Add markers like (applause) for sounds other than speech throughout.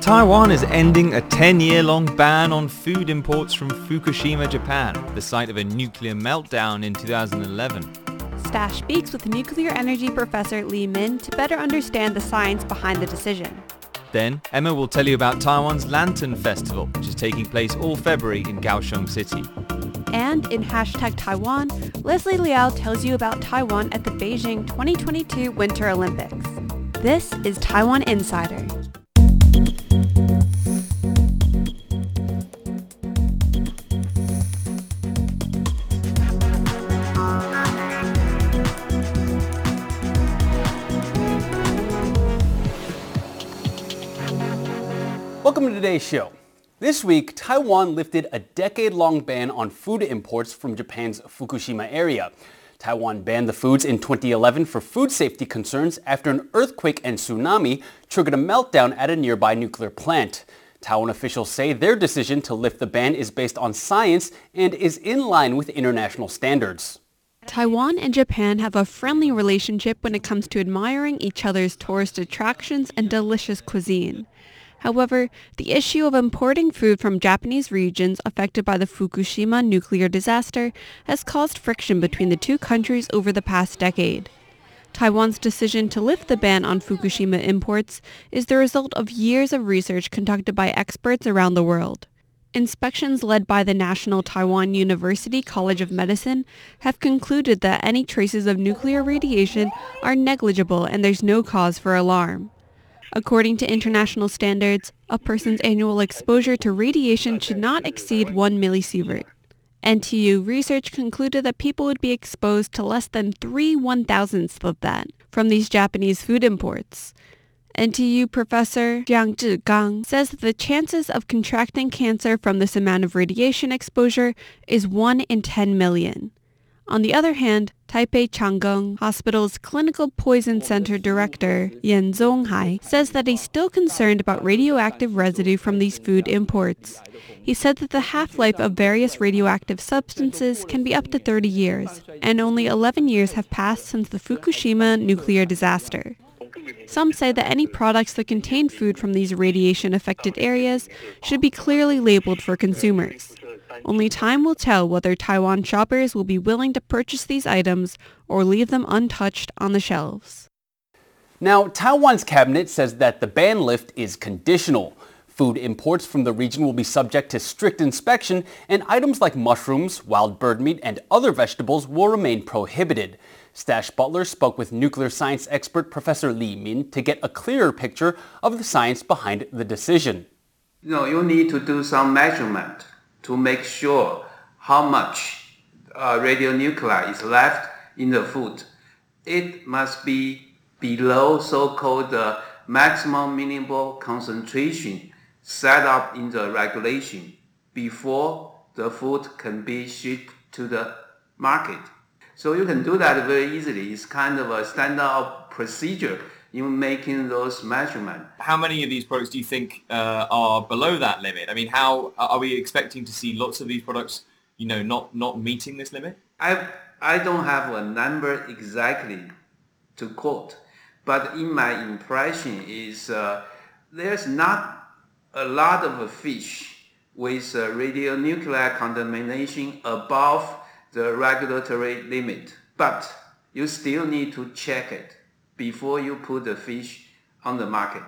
Taiwan is ending a 10-year-long ban on food imports from Fukushima, Japan, the site of a nuclear meltdown in 2011. Stash speaks with nuclear energy professor Li Min to better understand the science behind the decision. Then, Emma will tell you about Taiwan's Lantern Festival, which is taking place all February in Kaohsiung City. And in hashtag Taiwan, Leslie Liao tells you about Taiwan at the Beijing 2022 Winter Olympics. This is Taiwan Insider. Welcome to today's show. This week, Taiwan lifted a decade-long ban on food imports from Japan's Fukushima area. Taiwan banned the foods in 2011 for food safety concerns after an earthquake and tsunami triggered a meltdown at a nearby nuclear plant. Taiwan officials say their decision to lift the ban is based on science and is in line with international standards. Taiwan and Japan have a friendly relationship when it comes to admiring each other's tourist attractions and delicious cuisine. However, the issue of importing food from Japanese regions affected by the Fukushima nuclear disaster has caused friction between the two countries over the past decade. Taiwan's decision to lift the ban on Fukushima imports is the result of years of research conducted by experts around the world. Inspections led by the National Taiwan University College of Medicine have concluded that any traces of nuclear radiation are negligible and there's no cause for alarm. According to international standards, a person's annual exposure to radiation should not exceed 1 millisievert. NTU research concluded that people would be exposed to less than 3 one-thousandths of that from these Japanese food imports. NTU professor Jiang Zhigang says that the chances of contracting cancer from this amount of radiation exposure is 1 in 10 million. On the other hand, Taipei Chang Gung Hospital's Clinical Poison Center Director Yan Zonghai says that he's still concerned about radioactive residue from these food imports. He said that the half-life of various radioactive substances can be up to 30 years, and only 11 years have passed since the Fukushima nuclear disaster. Some say that any products that contain food from these radiation-affected areas should be clearly labeled for consumers. Only time will tell whether Taiwan shoppers will be willing to purchase these items or leave them untouched on the shelves. Now, Taiwan's cabinet says that the ban lift is conditional. Food imports from the region will be subject to strict inspection, and items like mushrooms, wild bird meat, and other vegetables will remain prohibited. Stash Butler spoke with nuclear science expert Professor Li Min to get a clearer picture of the science behind the decision. You know, you need to do some measurement to make sure how much uh, radionuclide is left in the food. It must be below so-called uh, maximum minimal concentration set up in the regulation before the food can be shipped to the market. So you can do that very easily. It's kind of a standard procedure in making those measurements. How many of these products do you think uh, are below that limit? I mean, how are we expecting to see lots of these products, you know, not not meeting this limit? I I don't have a number exactly to quote, but in my impression is uh, there's not a lot of fish with uh, radionuclide contamination above the regulatory limit, but you still need to check it before you put the fish on the market.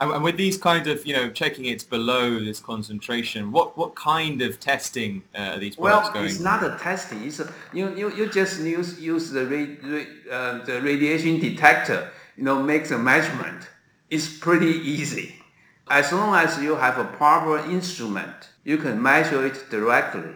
And with these kind of, you know, checking it's below this concentration, what, what kind of testing uh, are these products well, going? Well, it's not a testing. It's a, you, you, you just use, use the, ra- uh, the radiation detector, you know, make the measurement. It's pretty easy. As long as you have a proper instrument, you can measure it directly.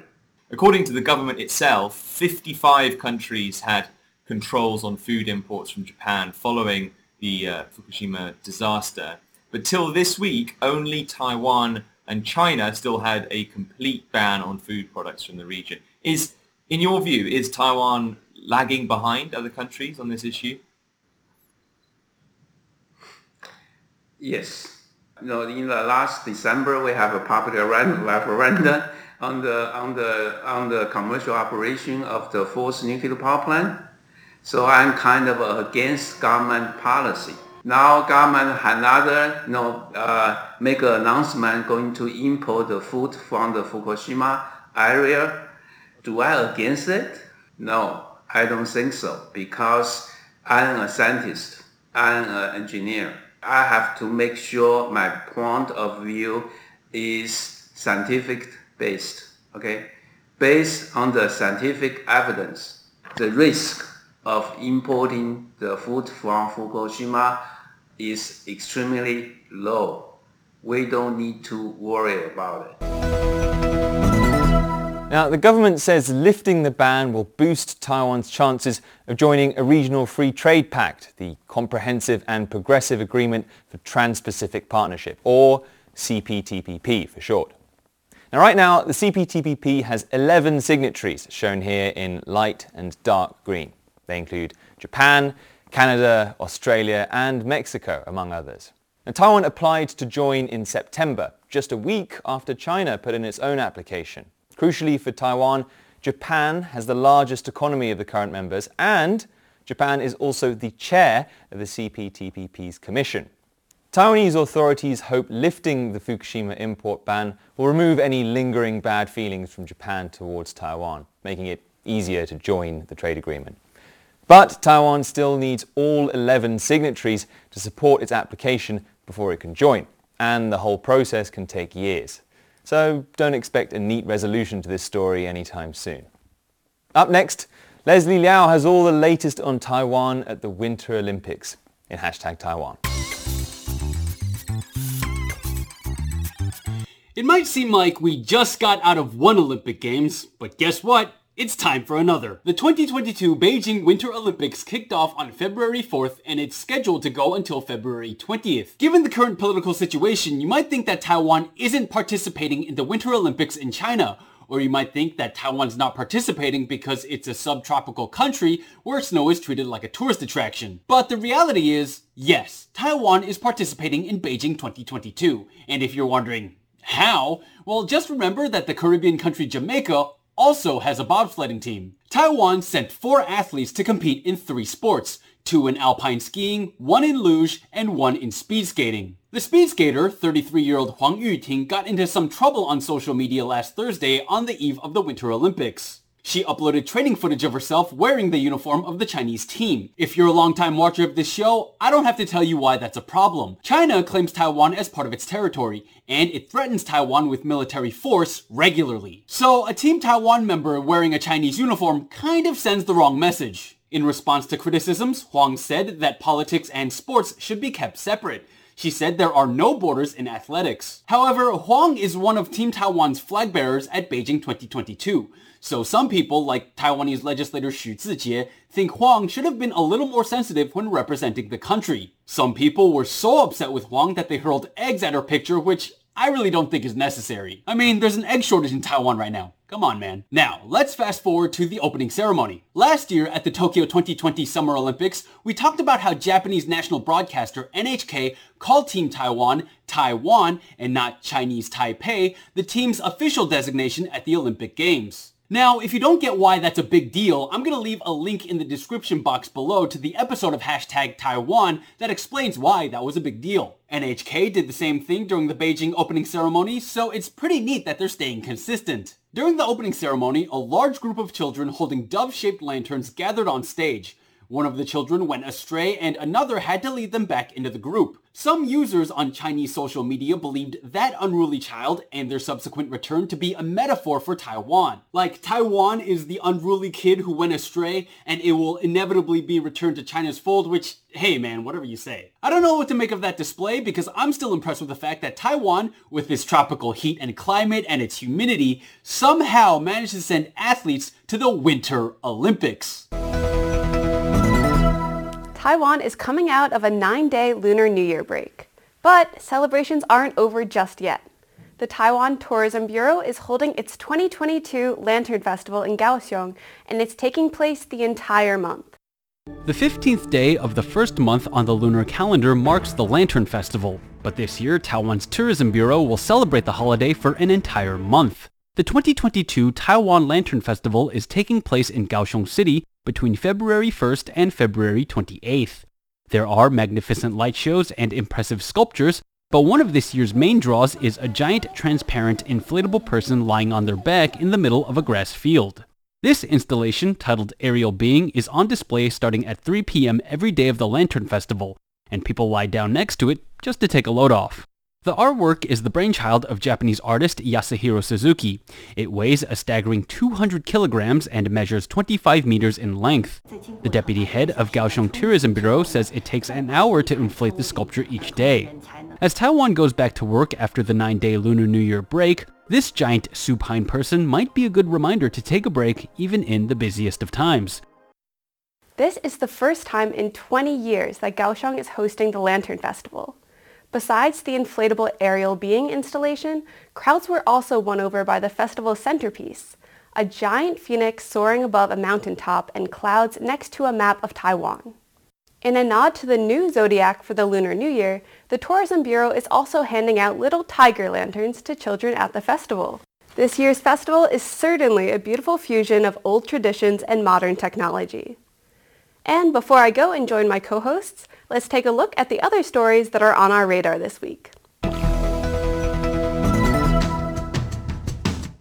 According to the government itself, 55 countries had controls on food imports from Japan following the uh, Fukushima disaster. But till this week, only Taiwan and China still had a complete ban on food products from the region. Is, in your view, is Taiwan lagging behind other countries on this issue? Yes. You know, in the last December, we have a popular referendum on the on the on the commercial operation of the fourth nuclear power plant. So I'm kind of against government policy. Now government another, you know, uh, make an announcement going to import the food from the Fukushima area. Do I against it? No, I don't think so because I'm a scientist, I'm an engineer. I have to make sure my point of view is scientific based, okay? Based on the scientific evidence, the risk of importing the food from Fukushima is extremely low. We don't need to worry about it. Now, the government says lifting the ban will boost Taiwan's chances of joining a regional free trade pact, the Comprehensive and Progressive Agreement for Trans-Pacific Partnership, or CPTPP for short. Now, right now, the CPTPP has 11 signatories, shown here in light and dark green. They include Japan, Canada, Australia, and Mexico, among others. Now, Taiwan applied to join in September, just a week after China put in its own application. Crucially for Taiwan, Japan has the largest economy of the current members and Japan is also the chair of the CPTPP's commission. Taiwanese authorities hope lifting the Fukushima import ban will remove any lingering bad feelings from Japan towards Taiwan, making it easier to join the trade agreement. But Taiwan still needs all 11 signatories to support its application before it can join, and the whole process can take years. So don't expect a neat resolution to this story anytime soon. Up next, Leslie Liao has all the latest on Taiwan at the Winter Olympics in hashtag Taiwan. It might seem like we just got out of one Olympic Games, but guess what? It's time for another. The 2022 Beijing Winter Olympics kicked off on February 4th and it's scheduled to go until February 20th. Given the current political situation, you might think that Taiwan isn't participating in the Winter Olympics in China, or you might think that Taiwan's not participating because it's a subtropical country where snow is treated like a tourist attraction. But the reality is, yes, Taiwan is participating in Beijing 2022. And if you're wondering, how? Well, just remember that the Caribbean country Jamaica also has a bobsledding team. Taiwan sent four athletes to compete in three sports, two in alpine skiing, one in luge, and one in speed skating. The speed skater, 33-year-old Huang Yuting, got into some trouble on social media last Thursday on the eve of the Winter Olympics. She uploaded training footage of herself wearing the uniform of the Chinese team. If you're a longtime watcher of this show, I don't have to tell you why that's a problem. China claims Taiwan as part of its territory, and it threatens Taiwan with military force regularly. So a Team Taiwan member wearing a Chinese uniform kind of sends the wrong message. In response to criticisms, Huang said that politics and sports should be kept separate. She said there are no borders in athletics. However, Huang is one of Team Taiwan's flag bearers at Beijing 2022. So some people, like Taiwanese legislator Xu Zijie, think Huang should have been a little more sensitive when representing the country. Some people were so upset with Huang that they hurled eggs at her picture, which I really don't think is necessary. I mean, there's an egg shortage in Taiwan right now. Come on, man. Now, let's fast forward to the opening ceremony. Last year at the Tokyo 2020 Summer Olympics, we talked about how Japanese national broadcaster NHK called Team Taiwan Taiwan and not Chinese Taipei, the team's official designation at the Olympic Games. Now, if you don't get why that's a big deal, I'm going to leave a link in the description box below to the episode of Hashtag Taiwan that explains why that was a big deal. NHK did the same thing during the Beijing opening ceremony, so it's pretty neat that they're staying consistent. During the opening ceremony, a large group of children holding dove-shaped lanterns gathered on stage. One of the children went astray and another had to lead them back into the group. Some users on Chinese social media believed that unruly child and their subsequent return to be a metaphor for Taiwan. Like Taiwan is the unruly kid who went astray and it will inevitably be returned to China's fold, which, hey man, whatever you say. I don't know what to make of that display because I'm still impressed with the fact that Taiwan, with its tropical heat and climate and its humidity, somehow managed to send athletes to the Winter Olympics. Taiwan is coming out of a nine-day Lunar New Year break. But celebrations aren't over just yet. The Taiwan Tourism Bureau is holding its 2022 Lantern Festival in Kaohsiung, and it's taking place the entire month. The 15th day of the first month on the lunar calendar marks the Lantern Festival, but this year Taiwan's Tourism Bureau will celebrate the holiday for an entire month. The 2022 Taiwan Lantern Festival is taking place in Kaohsiung City between February 1st and February 28th. There are magnificent light shows and impressive sculptures, but one of this year's main draws is a giant transparent inflatable person lying on their back in the middle of a grass field. This installation, titled Aerial Being, is on display starting at 3 p.m. every day of the Lantern Festival, and people lie down next to it just to take a load off. The artwork is the brainchild of Japanese artist Yasuhiro Suzuki. It weighs a staggering 200 kilograms and measures 25 meters in length. The deputy head of Kaohsiung Tourism Bureau says it takes an hour to inflate the sculpture each day. As Taiwan goes back to work after the nine-day Lunar New Year break, this giant supine person might be a good reminder to take a break even in the busiest of times. This is the first time in 20 years that Kaohsiung is hosting the Lantern Festival. Besides the inflatable aerial being installation, crowds were also won over by the festival's centerpiece, a giant phoenix soaring above a mountaintop and clouds next to a map of Taiwan. In a nod to the new zodiac for the Lunar New Year, the Tourism Bureau is also handing out little tiger lanterns to children at the festival. This year's festival is certainly a beautiful fusion of old traditions and modern technology. And before I go and join my co-hosts, let's take a look at the other stories that are on our radar this week.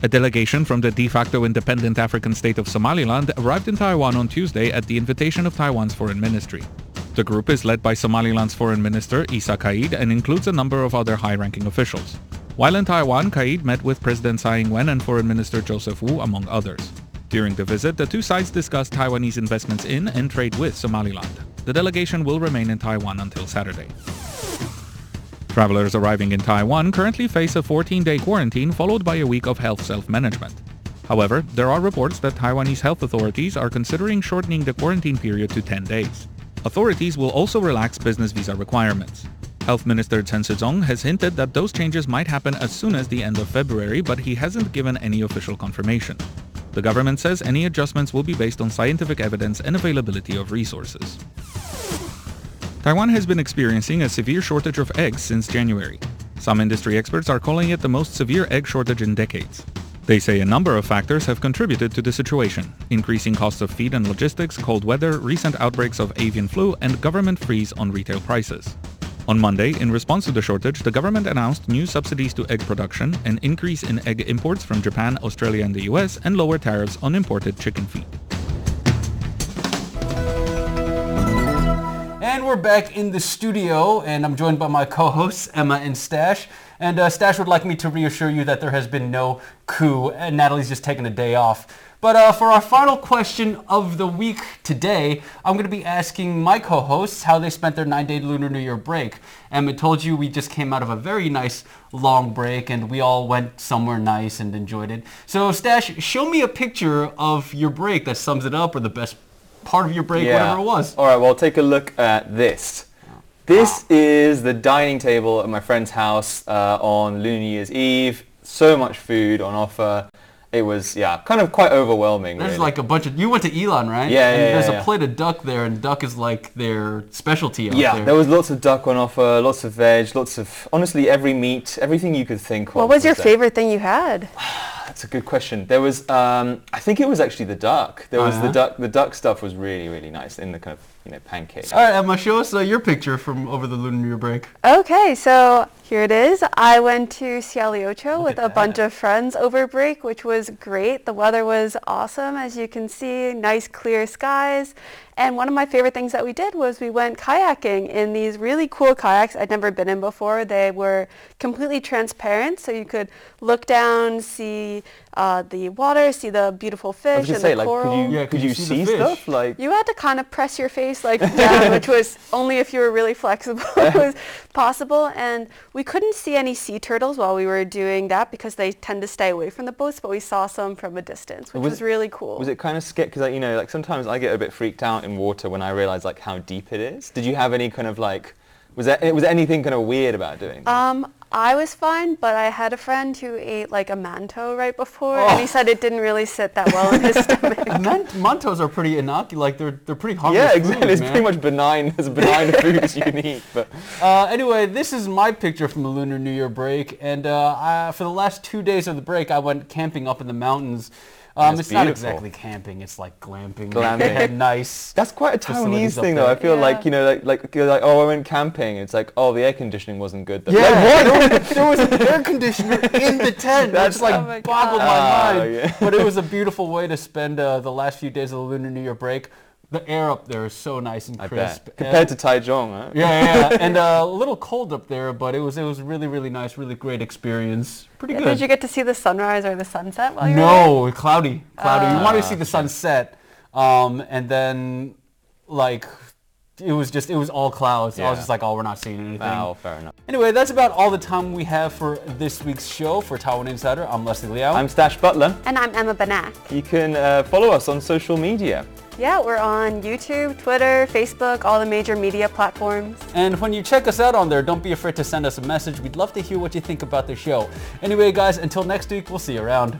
A delegation from the de facto independent African state of Somaliland arrived in Taiwan on Tuesday at the invitation of Taiwan's foreign ministry. The group is led by Somaliland's foreign minister Essa Kayd and includes a number of other high-ranking officials. While in Taiwan, Kaid met with President Tsai Ing-wen and Foreign Minister Joseph Wu, among others. During the visit, the two sides discussed Taiwanese investments in and trade with Somaliland. The delegation will remain in Taiwan until Saturday. Travelers arriving in Taiwan currently face a 14-day quarantine followed by a week of health self-management. However, there are reports that Taiwanese health authorities are considering shortening the quarantine period to 10 days. Authorities will also relax business visa requirements. Health Minister Chen Shizhong has hinted that those changes might happen as soon as the end of February, but he hasn't given any official confirmation. The government says any adjustments will be based on scientific evidence and availability of resources. Taiwan has been experiencing a severe shortage of eggs since January. Some industry experts are calling it the most severe egg shortage in decades. They say a number of factors have contributed to the situation, increasing costs of feed and logistics, cold weather, recent outbreaks of avian flu, and government freeze on retail prices. On Monday, in response to the shortage, the government announced new subsidies to egg production, an increase in egg imports from Japan, Australia and the US, and lower tariffs on imported chicken feed. We're back in the studio, and I'm joined by my co-hosts, Emma and Stash. And uh, Stash would like me to reassure you that there has been no coup, and Natalie's just taking a day off. But uh, for our final question of the week today, I'm going to be asking my co-hosts how they spent their nine-day Lunar New Year break. Emma told you we just came out of a very nice long break and we all went somewhere nice and enjoyed it. So Stash, show me a picture of your break that sums it up or the best part of your break, whatever it was. All right, well, take a look at this. This is the dining table at my friend's house uh, on Lunar New Year's Eve. So much food on offer. It was, yeah, kind of quite overwhelming. There's really. like a bunch of. You went to Yilan, right? Yeah, and yeah, There's yeah, a yeah. plate of duck there, and duck is like their specialty out yeah, there. there was lots of duck on offer, lots of veg, lots of, honestly, every meat, everything you could think of. What was your there. favorite thing you had? (sighs) That's a good question. There was, um, I think it was actually the duck. There was Uh-huh. the duck. The duck stuff was really, really nice in the kind of, you know, pancake. All right, Emma, show us uh, your picture from over the Lunar New Year break. Okay, so here it is. I went to Xiaoliuqiu with at a bunch of friends over break, which was great. The weather was awesome, as you can see, nice clear skies. And one of my favorite things that we did was we went kayaking in these really cool kayaks I'd never been in before. They were completely transparent, so you could look down, see uh, the water, see the beautiful I fish was and say, the like, coral. could you, Yeah, could you see, the fish? stuff? Like, You had to kind of press your face like (laughs) down, which was only if you were really flexible (laughs) was possible. And we couldn't see any sea turtles while we were doing that because they tend to stay away from the boats, but we saw some from a distance, which was, Was- really cool. was it kind of scary? Because, like, you know, like sometimes I get a bit freaked out in water when I realize like how deep it is. Did you have any kind of like, was there, was anything kind of weird about doing that? Um, I was fine, but I had a friend who ate like a mantou right before, and Oh. he said it didn't really sit that well in his (laughs) stomach. Man- Mantous are pretty innocuous. Like they're they're pretty harmless. yeah, exactly. food, it's man. pretty much benign, as benign (laughs) a food as you can eat. But Uh, anyway, this is my picture from the Lunar New Year break, and uh, I, for the last two days of the break, I went camping up in the mountains. Um, That's it's not exactly camping. It's like glamping. Glamping. (laughs) They nice. That's quite a Taiwanese thing, though. I feel Yeah. like you know, like like you're like, oh, I went camping. It's like, oh, the air conditioning wasn't good. Though. Yeah, Like, what? there, was, (laughs) there was an air conditioner in the tent. That's That's- like Oh my boggled God. my Oh, mind. yeah. But it was a beautiful way to spend uh, the last few days of the Lunar New Year break. The air up there is so nice and I crisp. bet. Compared to Taichung, huh? yeah, yeah, yeah. (laughs) and uh, a little cold up there, but it was it was really really nice, really great experience. Pretty Yeah, good. Did you get to see the sunrise or the sunset while you were No, cloudy, cloudy. you wanted to Ah, see the sunset, um, and then like it was just it was all clouds. I was just like, oh, we're not seeing anything. Wow, fair enough. Anyway, that's about all the time we have for this week's show. For Taiwan Insider, I'm Leslie Liao. I'm Stash Butler. And I'm Emma Banak. You can uh, follow us on social media. Yeah, we're on YouTube, Twitter, Facebook, all the major media platforms. and when you check us out on there, don't be afraid to send us a message. We'd love to hear what you think about the show. Anyway, guys, until next week, we'll see you around.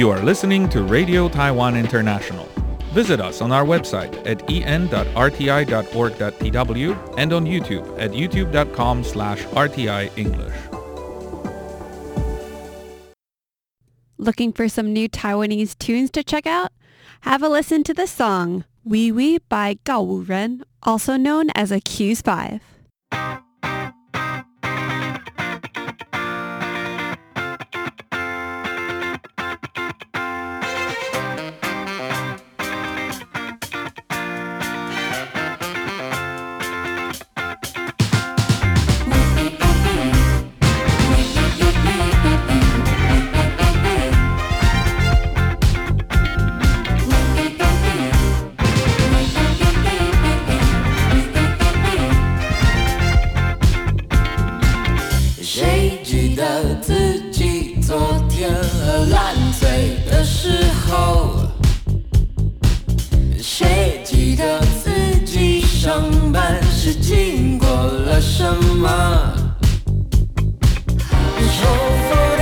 You are listening to Radio Taiwan International. Visit us on our website at en.rti.org.tw and on YouTube at youtube.com slash rti English. Looking for some new Taiwanese tunes to check out? Have a listen to the song Wee Wee by Gao Ren, also known as a Q's 5. 天喝烂醉的时候？谁记得自己上班是经过了什么？重复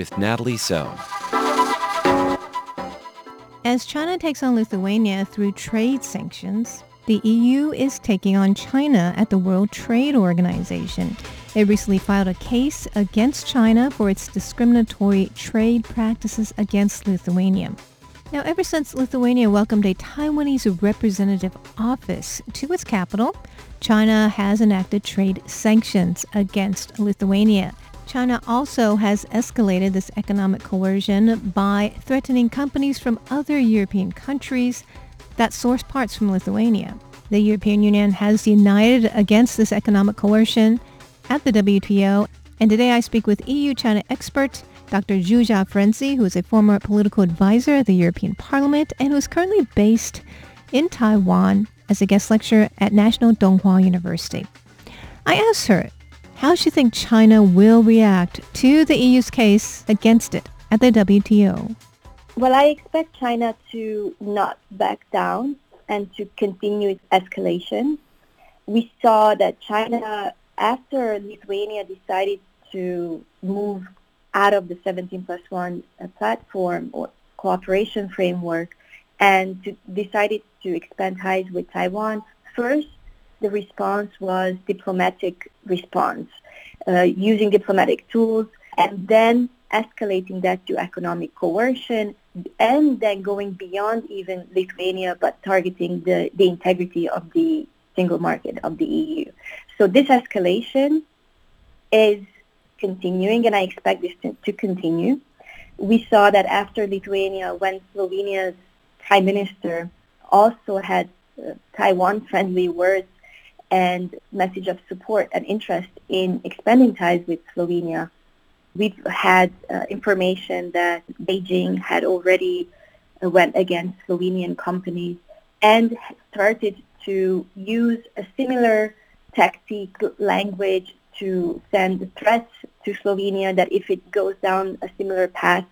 with Natalie So. As China takes on Lithuania through trade sanctions, the EU is taking on China at the World Trade Organization. It recently filed a case against China for its discriminatory trade practices against Lithuania. Now, ever since Lithuania welcomed a Taiwanese representative office to its capital, China has enacted trade sanctions against Lithuania. China also has escalated this economic coercion by threatening companies from other European countries that source parts from Lithuania. The European Union has united against this economic coercion at the WTO, and today I speak with EU-China expert Dr. Zsuzsa Ferenczi, who is a former political advisor at the European Parliament and who is currently based in Taiwan as a guest lecturer at National Dong Hwa University. I asked her how she thinks China will react to the EU's case against it at the WTO. Well, I expect China to not back down and to continue its escalation. We saw that China, after Lithuania decided to move out of the 17 plus 1 uh, platform or cooperation framework and to, decided to expand ties with Taiwan, first the response was diplomatic response, uh, using diplomatic tools, and then escalating that to economic coercion, and then going beyond even Lithuania, but targeting the, the integrity of the single market of the EU. So this escalation is continuing, and I expect this to, to continue. We saw that after Lithuania, when Slovenia's prime minister also had uh, Taiwan-friendly words and message of support and interest in expanding ties with Slovenia. We've had uh, information that Beijing had already uh, went against Slovenian companies and started to use a similar tactic language to send threats to Slovenia that if it goes down a similar path,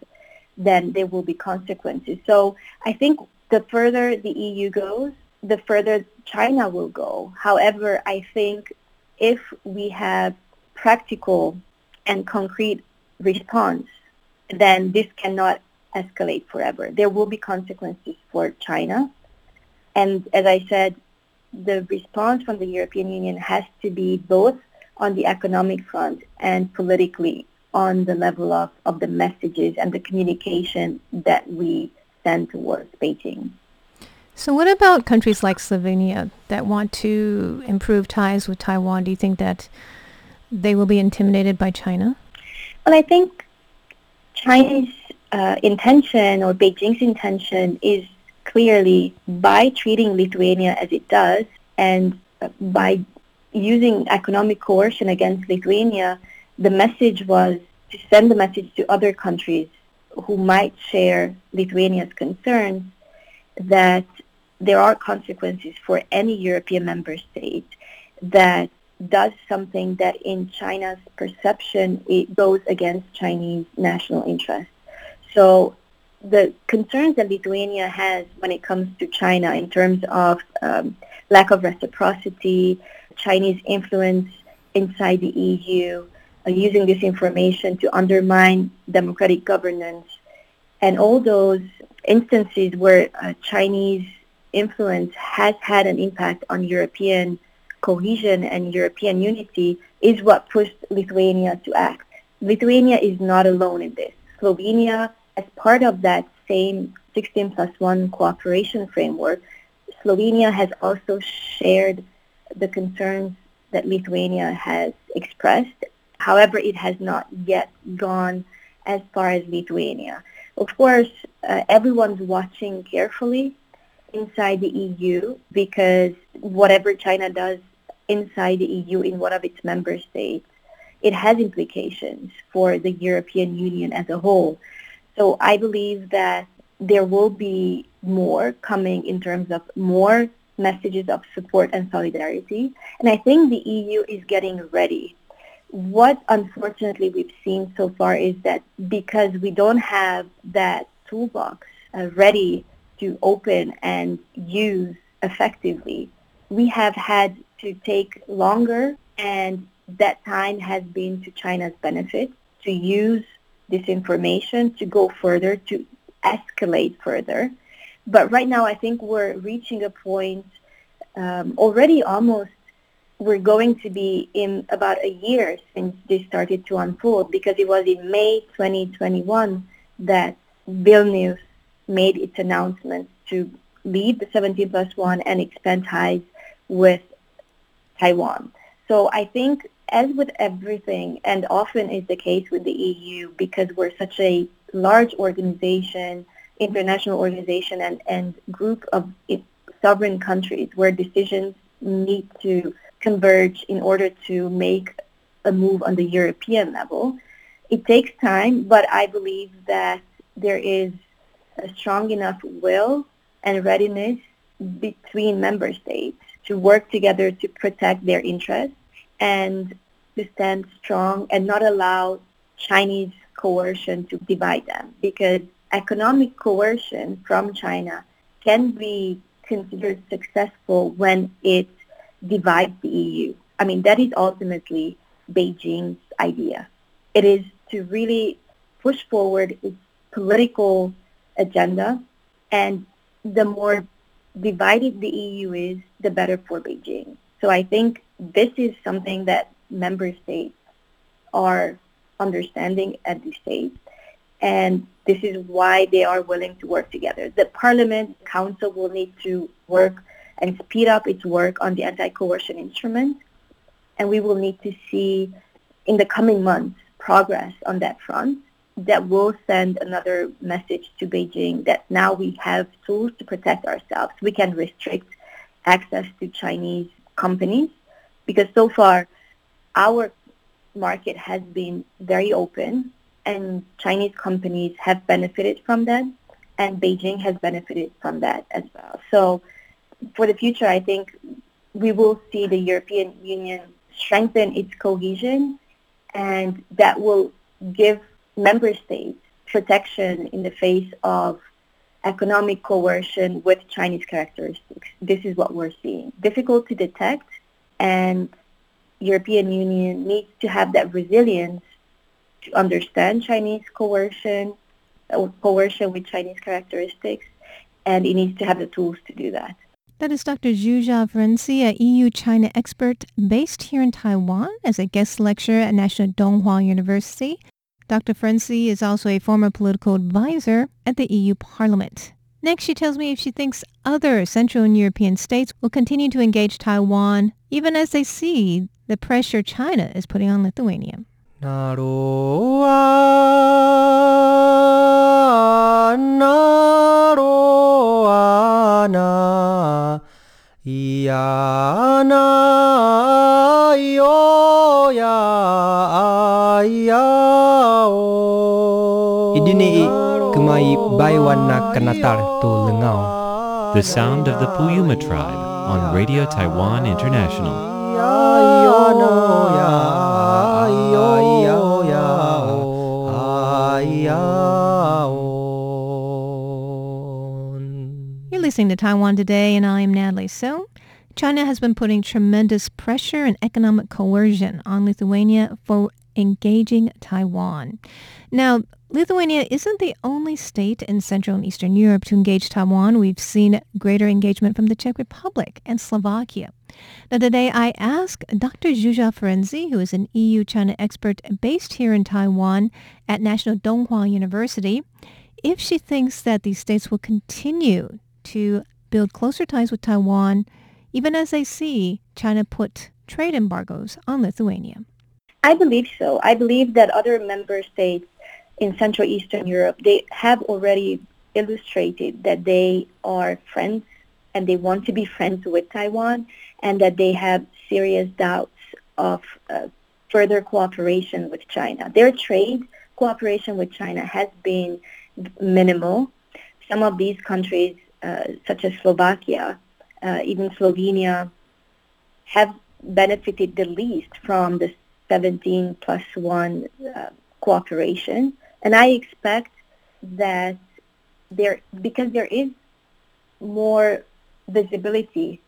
then there will be consequences. So I think the further the EU goes, the further China will go. However, I think if we have practical and concrete response, then this cannot escalate forever. There will be consequences for China. And as I said, the response from the European Union has to be both on the economic front and politically on the level of, of the messages and the communication that we send towards Beijing. So what about countries like Slovenia that want to improve ties with Taiwan? Do you think that they will be intimidated by China? Well, I think China's uh, intention or Beijing's intention is clearly by treating Lithuania as it does and uh, by using economic coercion against Lithuania, the message was to send the message to other countries who might share Lithuania's concerns that there are consequences for any European member state that does something that in China's perception it goes against Chinese national interests. So the concerns that Lithuania has when it comes to China in terms of um, lack of reciprocity, Chinese influence inside the EU, uh, using this information to undermine democratic governance, and all those instances where uh, Chinese influence has had an impact on European cohesion and European unity is what pushed Lithuania to act. Lithuania is not alone in this. Slovenia, as part of that same 16 plus 1 cooperation framework, Slovenia has also shared the concerns that Lithuania has expressed. However, it has not yet gone as far as Lithuania. Of course, uh, everyone's watching carefully inside the EU because whatever China does inside the EU in one of its member states, it has implications for the European Union as a whole. So I believe that there will be more coming in terms of more messages of support and solidarity. And I think the EU is getting ready. What unfortunately we've seen so far is that because we don't have that toolbox uh, ready to open and use effectively. We have had to take longer and that time has been to China's benefit to use this information to go further, to escalate further. But right now, I think we're reaching a point um, already almost we're going to be in about a year since this started to unfold because it was in May 2021 that Vilnius made its announcement to lead the 17 plus 1 and expand ties with Taiwan. So I think as with everything, and often is the case with the EU, because we're such a large organization, international organization, and, and group of sovereign countries where decisions need to converge in order to make a move on the European level. It takes time, but I believe that there is a strong enough will and readiness between member states to work together to protect their interests and to stand strong and not allow Chinese coercion to divide them because economic coercion from China can be considered successful when it divides the EU. I mean, that is ultimately Beijing's idea. It is to really push forward its political agenda, and the more divided the EU is, the better for Beijing. So I think this is something that member states are understanding at this stage, and this is why they are willing to work together. The Parliament, Council will need to work and speed up its work on the anti-coercion instrument. And we will need to see in the coming months progress on that front that will send another message to Beijing that now we have tools to protect ourselves. We can restrict access to Chinese companies because so far our market has been very open and Chinese companies have benefited from that and Beijing has benefited from that as well. So for the future, I think we will see the European Union strengthen its cohesion, and that will give member states protection in the face of economic coercion with Chinese characteristics. This is what we're seeing. Difficult to detect, and European Union needs to have that resilience to understand Chinese coercion or coercion with Chinese characteristics, and it needs to have the tools to do that. That is Dr. Zsuzsa a EU-China expert based here in Taiwan as a guest lecturer at National Dong Hwa University. Dr. Ferenczi is also a former political advisor at the EU Parliament. Next, she tells me if she thinks other Central and European states will continue to engage Taiwan even as they see the pressure China is putting on Lithuania. Baiwana kanatar to lengau. The sound of the Puyuma tribe on Radio Taiwan International. You're listening to Taiwan Today, and I am Natalie So. China has been putting tremendous pressure and economic coercion on Lithuania for engaging Taiwan. Now, Lithuania isn't the only state in Central and Eastern Europe to engage Taiwan. We've seen greater engagement from the Czech Republic and Slovakia. Now, today I ask Dr. Zsuzsa Ferenczi, who is an EU-China expert based here in Taiwan at National Dong Hwa University, if she thinks that these states will continue to build closer ties with Taiwan, even as they see China put trade embargoes on Lithuania? I believe so. I believe that other member states in Central Eastern Europe, they have already illustrated that they are friends and they want to be friends with Taiwan and that they have serious doubts of uh, further cooperation with China. Their trade cooperation with China has been minimal. Some of these countries uh, such as Slovakia, uh, even Slovenia, have benefited the least from the 17 plus 1 uh, cooperation. And I expect that there, because there is more visibility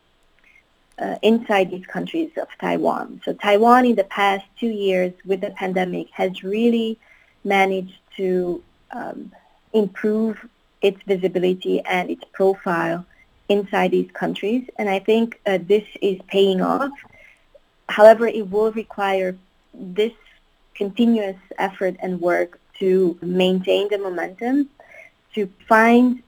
uh, inside these countries of Taiwan. So Taiwan in the past two years with the pandemic has really managed to um, improve its visibility and its profile inside these countries. And I think uh, this is paying off. However, it will require this continuous effort and work to maintain the momentum, to find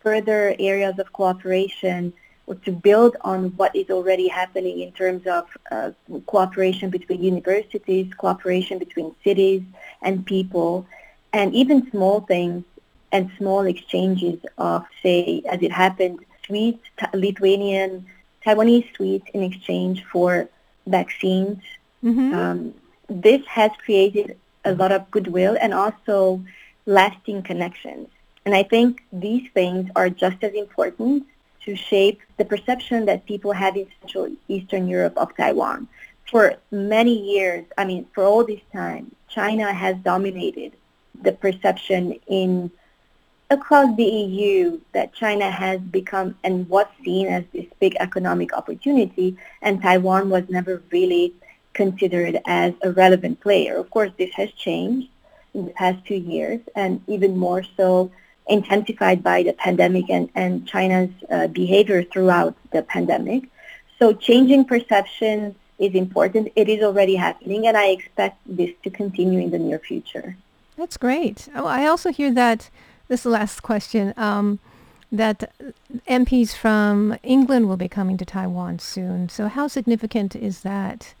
further areas of cooperation or to build on what is already happening in terms of uh, cooperation between universities, cooperation between cities and people, and even small things and small exchanges of, say, as it happened, sweets, Lithuanian, Taiwanese sweets in exchange for vaccines. Mm-hmm. Um, this has created a lot of goodwill and also lasting connections. And I think these things are just as important to shape the perception that people have in Central Eastern Europe of Taiwan. For many years, I mean, for all this time, China has dominated the perception in across the EU that China has become and was seen as this big economic opportunity, and Taiwan was never really considered as a relevant player. Of course, this has changed in the past two years, and even more so intensified by the pandemic and, and China's uh, behavior throughout the pandemic. So changing perceptions is important. It is already happening, and I expect this to continue in the near future. That's great. Oh, I also hear that, this last question, um, that MPs from England will be coming to Taiwan soon. So how significant is that?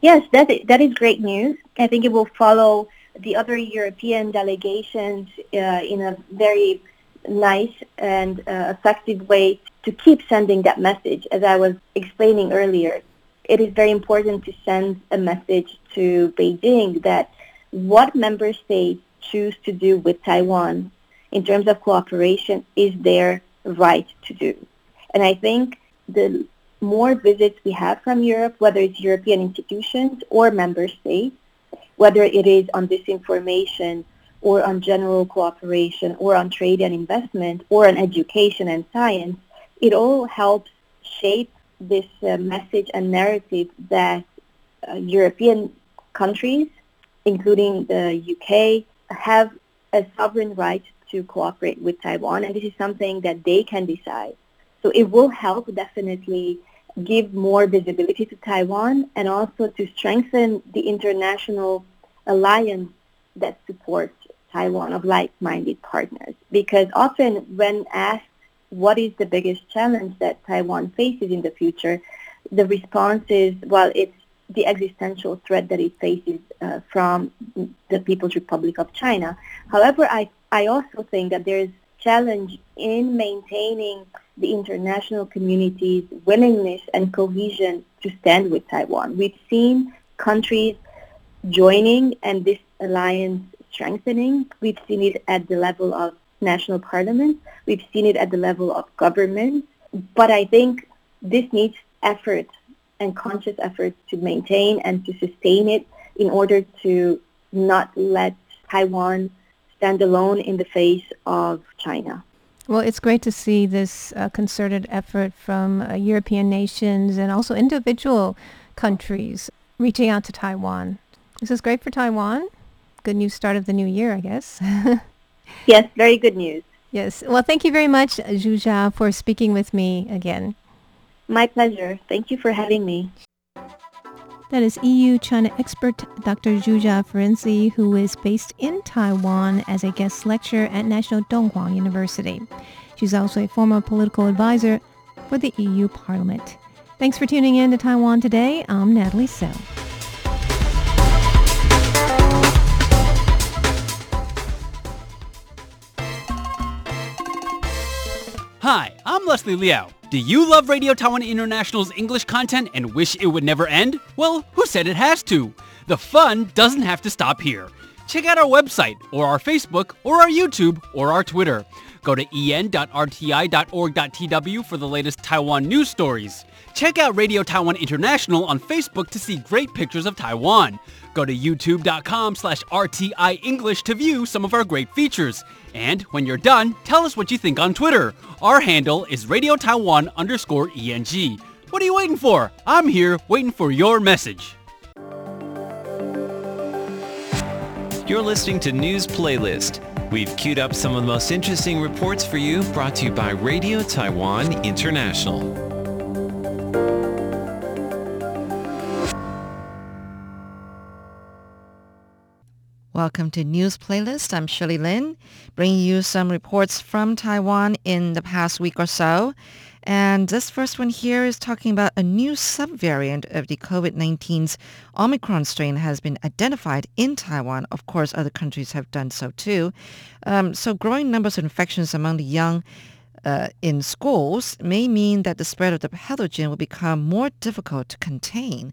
Yes, that is, that is great news. I think it will follow the other European delegations uh, in a very nice and uh, effective way to keep sending that message. As I was explaining earlier, it is very important to send a message to Beijing that what member states choose to do with Taiwan in terms of cooperation is their right to do. And I think the more visits we have from Europe, whether it's European institutions or member states, whether it is on disinformation or on general cooperation or on trade and investment or on education and science, it all helps shape this uh, message and narrative that uh, European countries, including the UK, have a sovereign right to cooperate with Taiwan, and this is something that they can decide. So it will help definitely give more visibility to Taiwan and also to strengthen the international alliance that supports Taiwan of like-minded partners. Because often when asked what is the biggest challenge that Taiwan faces in the future, the response is, well, it's the existential threat that it faces uh, from the People's Republic of China. However, I, I also think that there's challenge in maintaining the international community's willingness and cohesion to stand with Taiwan. We've seen countries joining and this alliance strengthening. We've seen it at the level of national parliaments. We've seen it at the level of government. But I think this needs effort and conscious efforts to maintain and to sustain it in order to not let Taiwan stand alone in the face of China. Well, it's great to see this uh, concerted effort from uh, European nations and also individual countries reaching out to Taiwan. This is great for Taiwan. Good news start of the new year, I guess. (laughs) yes, very good news. Yes. Well, thank you very much, Zsuzsa, for speaking with me again. My pleasure. Thank you for having me. That is EU-China expert Dr. Zsuzsa Ferenczi, who is based in Taiwan as a guest lecturer at National Dong Hwa University. She's also a former political advisor for the EU Parliament. Thanks for tuning in to Taiwan Today. I'm Natalie So. Hi, I'm Leslie Liao. Do you love Radio Taiwan International's English content and wish it would never end? Well, who said it has to? The fun doesn't have to stop here. Check out our website, or our Facebook, or our YouTube, or our Twitter. Go to en.rti.org.tw for the latest Taiwan news stories. Check out Radio Taiwan International on Facebook to see great pictures of Taiwan. Go to youtube.com slash RTI English to view some of our great features. And when you're done, tell us what you think on Twitter. Our handle is Radio Taiwan underscore ENG. What are you waiting for? I'm here waiting for your message. You're listening to News Playlist. We've queued up some of the most interesting reports for you, brought to you by Radio Taiwan International. Welcome to News Playlist. I'm Shirley Lin, bringing you some reports from Taiwan in the past week or so. And this first one here is talking about a new subvariant of the COVID-19's Omicron strain has been identified in Taiwan. Of course, other countries have done so too. Um, so growing numbers of infections among the young uh, in schools may mean that the spread of the pathogen will become more difficult to contain.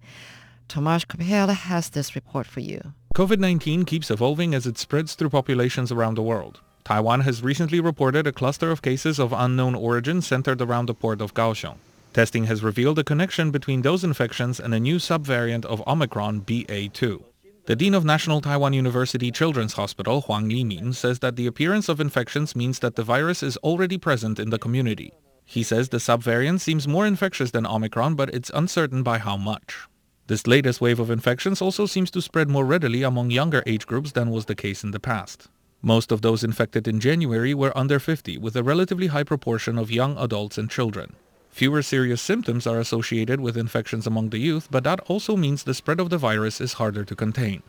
Tomasz Kopela has this report for you. COVID-19 keeps evolving as it spreads through populations around the world. Taiwan has recently reported a cluster of cases of unknown origin centered around the port of Kaohsiung. Testing has revealed a connection between those infections and a new subvariant of Omicron BA2. The Dean of National Taiwan University Children's Hospital, Huang Limin, says that the appearance of infections means that the virus is already present in the community. He says the subvariant seems more infectious than Omicron, but it's uncertain by how much. This latest wave of infections also seems to spread more readily among younger age groups than was the case in the past. Most of those infected in January were under 50, with a relatively high proportion of young adults and children. Fewer serious symptoms are associated with infections among the youth, but that also means the spread of the virus is harder to contain.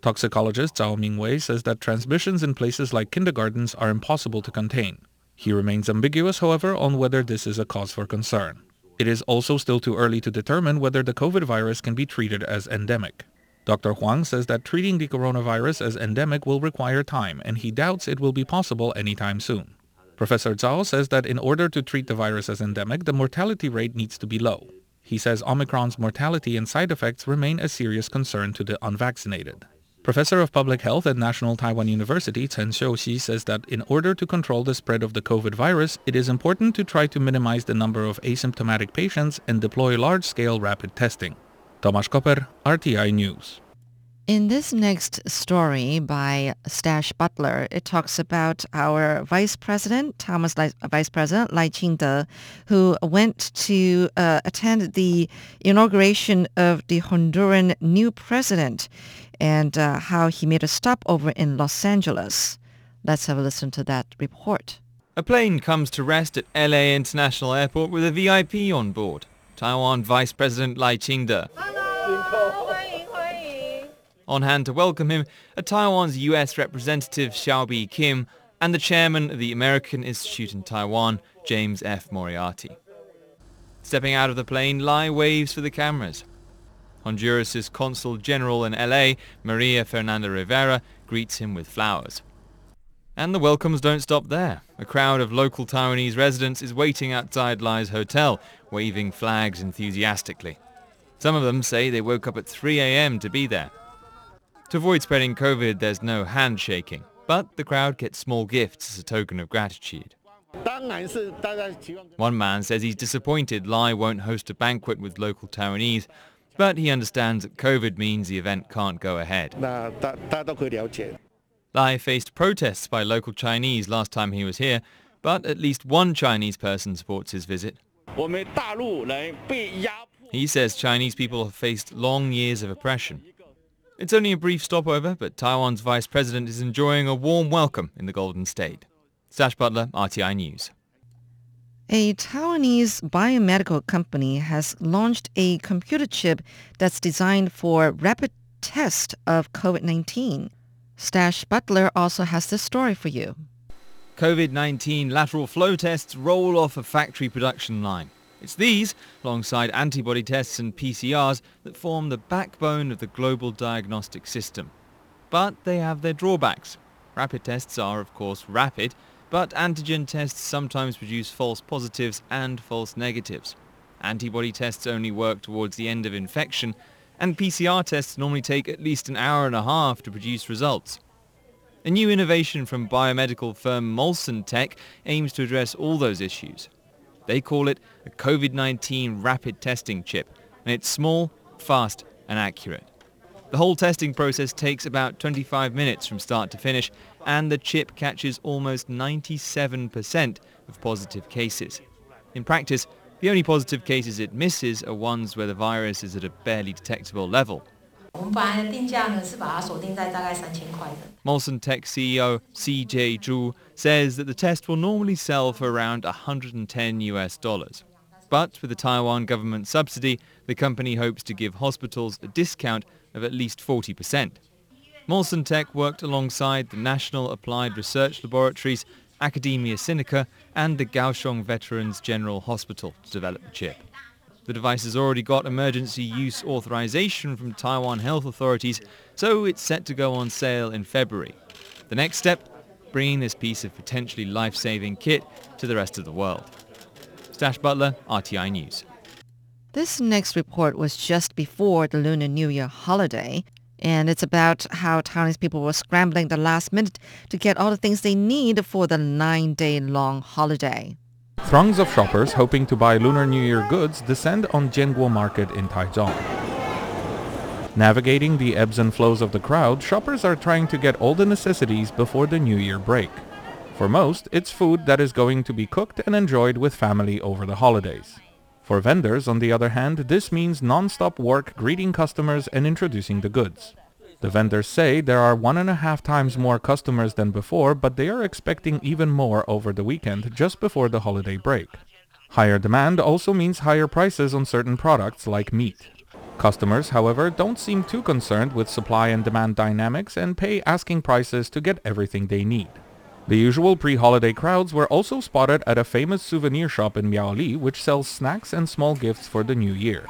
Toxicologist Zhao Mingwei says that transmissions in places like kindergartens are impossible to contain. He remains ambiguous, however, on whether this is a cause for concern. It is also still too early to determine whether the COVID virus can be treated as endemic. Dr. Huang says that treating the coronavirus as endemic will require time, and he doubts it will be possible anytime soon. Professor Zhao says that in order to treat the virus as endemic, the mortality rate needs to be low. He says Omicron's mortality and side effects remain a serious concern to the unvaccinated. Professor of Public Health at National Taiwan University, Chen Xiuxi, says that in order to control the spread of the COVID virus, it is important to try to minimize the number of asymptomatic patients and deploy large-scale rapid testing. Tomasz Koper, RTI News. In this next story by Stash Butler, it talks about our Vice President, Thomas Lai, Vice President Lai Ching-te, who went to uh, attend the inauguration of the Honduran new president and uh, how he made a stopover in Los Angeles. Let's have a listen to that report. A plane comes to rest at LA International Airport with a VIP on board, Taiwan Vice President Lai Ching-te. On hand to welcome him are Taiwan's U.S. Representative Hsiao Bi-khim and the chairman of the American Institute in Taiwan, James F. Moriarty. Stepping out of the plane, Lai waves for the cameras. Honduras' Consul General in LA, Maria Fernanda Rivera, greets him with flowers. And the welcomes don't stop there. A crowd of local Taiwanese residents is waiting outside Lai's hotel, waving flags enthusiastically. Some of them say they woke up at 3 a.m. to be there. To avoid spreading COVID, there's no handshaking, but the crowd gets small gifts as a token of gratitude. One man says he's disappointed Lai won't host a banquet with local Taiwanese, but he understands that COVID means the event can't go ahead. Lai faced protests by local Chinese last time he was here, but at least one Chinese person supports his visit. He says Chinese people have faced long years of oppression. It's only a brief stopover, but Taiwan's vice president is enjoying a warm welcome in the Golden State. Stash Butler, RTI News. A Taiwanese biomedical company has launched a computer chip that's designed for rapid test of COVID-19. Stash Butler also has this story for you. COVID-19 lateral flow tests roll off a factory production line. It's these, alongside antibody tests and PCRs, that form the backbone of the global diagnostic system. But they have their drawbacks. Rapid tests are, of course, rapid, but antigen tests sometimes produce false positives and false negatives. Antibody tests only work towards the end of infection, and PCR tests normally take at least an hour and a half to produce results. A new innovation from biomedical firm Molson Tech aims to address all those issues. They call it a COVID-19 rapid testing chip, and it's small, fast, and accurate. The whole testing process takes about 25 minutes from start to finish, and the chip catches almost 97% of positive cases. In practice, the only positive cases it misses are ones where the virus is at a barely detectable level. Molson Tech CEO CJ Zhu says that the test will normally sell for around 110 US dollars. But with the Taiwan government subsidy, the company hopes to give hospitals a discount of at least 40%. Molson Tech worked alongside the National Applied Research Laboratories, Academia Sinica, and the Kaohsiung Veterans General Hospital to develop the chip. The device has already got emergency use authorization from Taiwan health authorities, so it's set to go on sale in February. The next step, bringing this piece of potentially life-saving kit to the rest of the world. Stash Butler, RTI News. This next report was just before the Lunar New Year holiday, and it's about how Taiwanese people were scrambling the last minute to get all the things they need for the nine-day-long holiday. Throngs of shoppers hoping to buy Lunar New Year goods descend on Jianguo Market in Taichung. Navigating the ebbs and flows of the crowd, shoppers are trying to get all the necessities before the New Year break. For most, it's food that is going to be cooked and enjoyed with family over the holidays. For vendors, on the other hand, this means non-stop work greeting customers and introducing the goods. The vendors say there are one and a half times more customers than before, but they are expecting even more over the weekend just before the holiday break. Higher demand also means higher prices on certain products like meat. Customers, however, don't seem too concerned with supply and demand dynamics and pay asking prices to get everything they need. The usual pre-holiday crowds were also spotted at a famous souvenir shop in Miaoli which sells snacks and small gifts for the new year.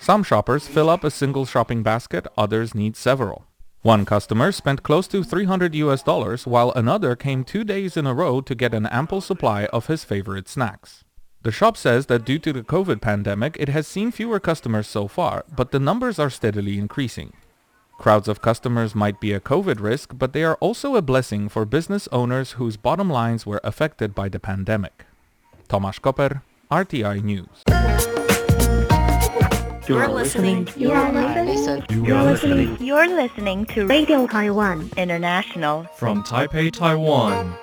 Some shoppers fill up a single shopping basket, others need several. One customer spent close to 300 US dollars while another came two days in a row to get an ample supply of his favorite snacks. The shop says that due to the COVID pandemic, it has seen fewer customers so far, but the numbers are steadily increasing. Crowds of customers might be a COVID risk, but they are also a blessing for business owners whose bottom lines were affected by the pandemic. Tomasz Koper, RTI News. You're listening. You're listening. You're listening. You're listening to Radio Taiwan International from Taipei, Taiwan.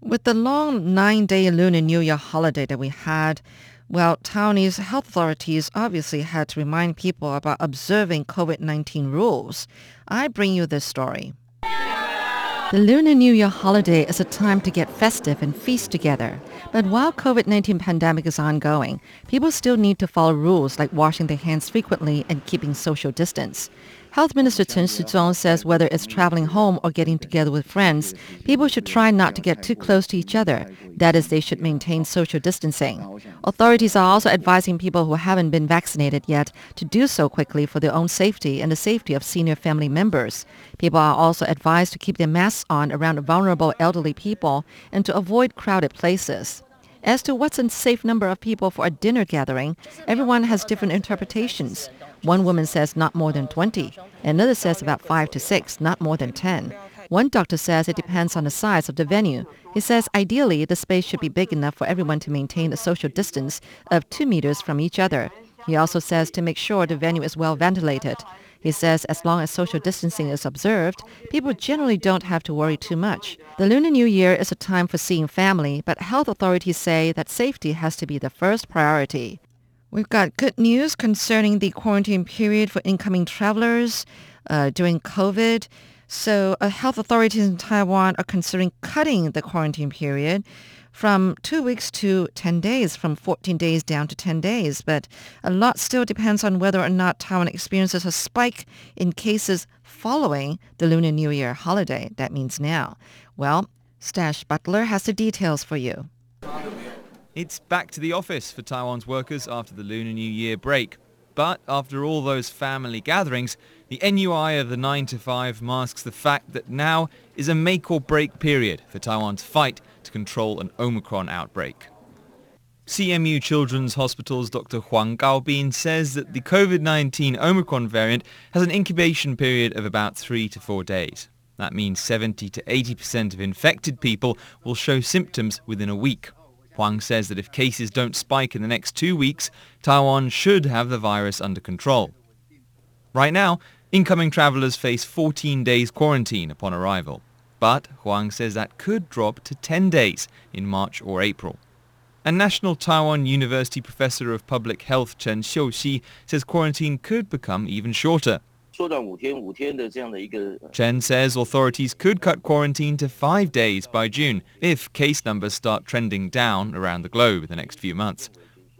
With the long nine-day Lunar New Year holiday that we had, well, Taiwanese health authorities obviously had to remind people about observing COVID-19 rules. I bring you this story. The Lunar New Year holiday is a time to get festive and feast together. But while COVID-19 pandemic is ongoing, people still need to follow rules like washing their hands frequently and keeping social distance. Health Minister Chen Shizhong says whether it's traveling home or getting together with friends, people should try not to get too close to each other. That is, they should maintain social distancing. Authorities are also advising people who haven't been vaccinated yet to do so quickly for their own safety and the safety of senior family members. People are also advised to keep their masks on around vulnerable elderly people and to avoid crowded places. As to what's a safe number of people for a dinner gathering, everyone has different interpretations. One woman says not more than 20. Another says about 5 to 6, not more than 10. One doctor says it depends on the size of the venue. He says ideally the space should be big enough for everyone to maintain a social distance of 2 meters from each other. He also says to make sure the venue is well ventilated. He says as long as social distancing is observed, people generally don't have to worry too much. The Lunar New Year is a time for seeing family, but health authorities say that safety has to be the first priority. We've got good news concerning the quarantine period for incoming travelers uh, during COVID. So uh, health authorities in Taiwan are considering cutting the quarantine period from two weeks to 10 days, from 14 days down to 10 days. But a lot still depends on whether or not Taiwan experiences a spike in cases following the Lunar New Year holiday. That means now. Well, Stash Butler has the details for you. It's back to the office for Taiwan's workers after the Lunar New Year break. But after all those family gatherings, the NUI of the 9 to 5 masks the fact that now is a make or break period for Taiwan's fight to control an Omicron outbreak. CMU Children's Hospital's Dr. Huang Gaobin says that the COVID-19 Omicron variant has an incubation period of about three to four days. That means 70 to 80% of infected people will show symptoms within a week. Huang says that if cases don't spike in the next two weeks, Taiwan should have the virus under control. Right now, incoming travelers face 14 days quarantine upon arrival. But Huang says that could drop to 10 days in March or April. A National Taiwan University Professor of Public Health Chen Xiuxi says quarantine could become even shorter. Chen says authorities could cut quarantine to five days by June if case numbers start trending down around the globe in the next few months.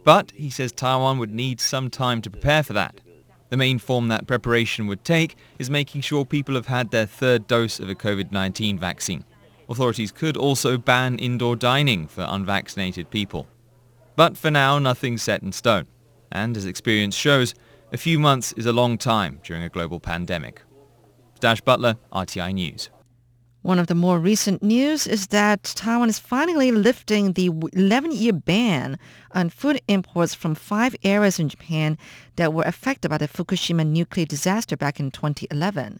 But he says Taiwan would need some time to prepare for that. The main form that preparation would take is making sure people have had their third dose of a COVID-19 vaccine. Authorities could also ban indoor dining for unvaccinated people. But for now, nothing's set in stone. And as experience shows, a few months is a long time during a global pandemic. Stash Butler, RTI News. One of the more recent news is that Taiwan is finally lifting the 11-year ban on food imports from five areas in Japan that were affected by the Fukushima nuclear disaster back in 2011.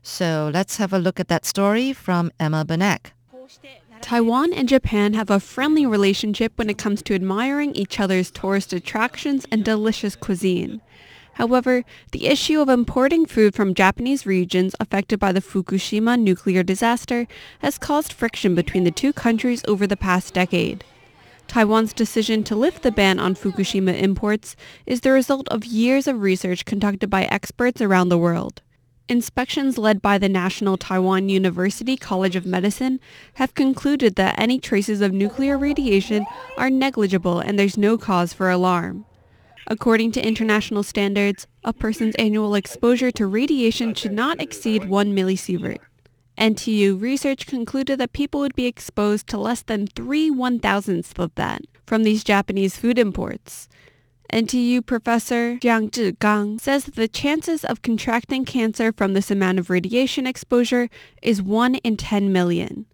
So let's have a look at that story from Emma Benek. Taiwan and Japan have a friendly relationship when it comes to admiring each other's tourist attractions and delicious cuisine. However, the issue of importing food from Japanese regions affected by the Fukushima nuclear disaster has caused friction between the two countries over the past decade. Taiwan's decision to lift the ban on Fukushima imports is the result of years of research conducted by experts around the world. Inspections led by the National Taiwan University College of Medicine have concluded that any traces of nuclear radiation are negligible and there's no cause for alarm. According to international standards, a person's annual exposure to radiation should not exceed 1 millisievert. NTU research concluded that people would be exposed to less than 3 one-thousandths of that from these Japanese food imports. NTU professor Jiang Zhigang says that the chances of contracting cancer from this amount of radiation exposure is 1 in 10 million.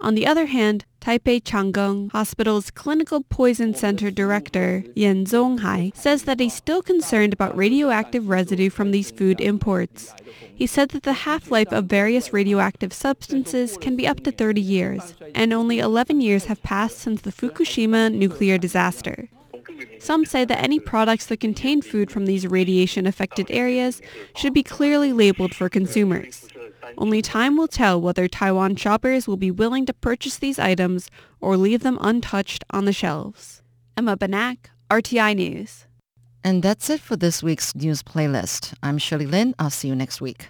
On the other hand, Taipei Chang Gung Hospital's Clinical Poison Center Director Yan Zonghai says that he's still concerned about radioactive residue from these food imports. He said that the half-life of various radioactive substances can be up to 30 years, and only 11 years have passed since the Fukushima nuclear disaster. Some say that any products that contain food from these radiation-affected areas should be clearly labeled for consumers. Only time will tell whether Taiwan shoppers will be willing to purchase these items or leave them untouched on the shelves. Emma Banak, RTI News. And that's it for this week's news playlist. I'm Shirley Lin. I'll see you next week.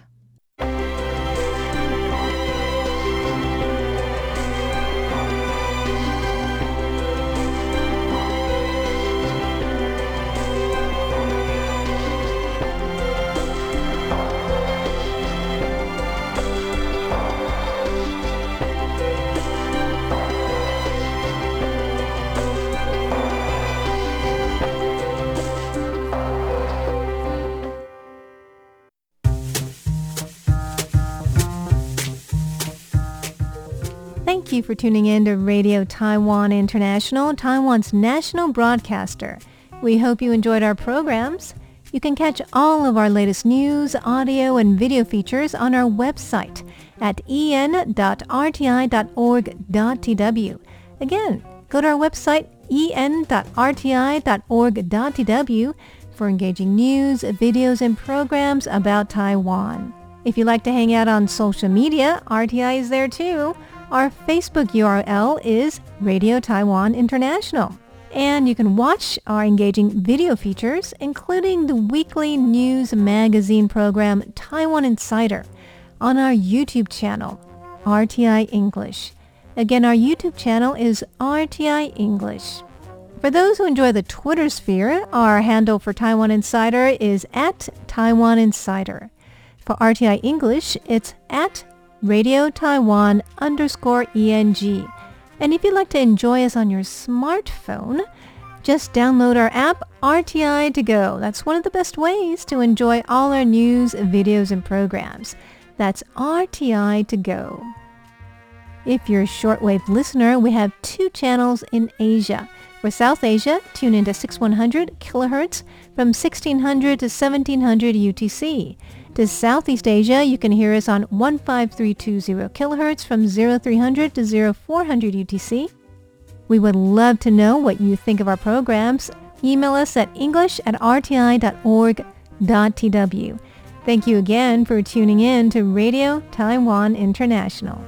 Thank you for tuning in to Radio Taiwan International, Taiwan's national broadcaster. We hope you enjoyed our programs. You can catch all of our latest news, audio, and video features on our website at en.rti.org.tw. Again, go to our website en.rti.org.tw for engaging news, videos, and programs about Taiwan. If you'd like to hang out on social media, RTI is there too. Our Facebook URL is Radio Taiwan International. And you can watch our engaging video features, including the weekly news magazine program Taiwan Insider, on our YouTube channel, RTI English. Again, our YouTube channel is RTI English. For those who enjoy the Twitter sphere, our handle for Taiwan Insider is at Taiwan Insider. For RTI English, it's at Radio Taiwan underscore ENG. And if you'd like to enjoy us on your smartphone, just download our app, RTI to go. That's one of the best ways to enjoy all our news, videos, and programs. That's RTI to go. If you're a shortwave listener, we have two channels in Asia. For South Asia, tune into 6100 kilohertz from 1600 to 1700 UTC. To Southeast Asia, you can hear us on 15320 kHz from 0300 to 0400 UTC. We would love to know what you think of our programs. Email us at english at rti.org.tw. Thank you again for tuning in to Radio Taiwan International.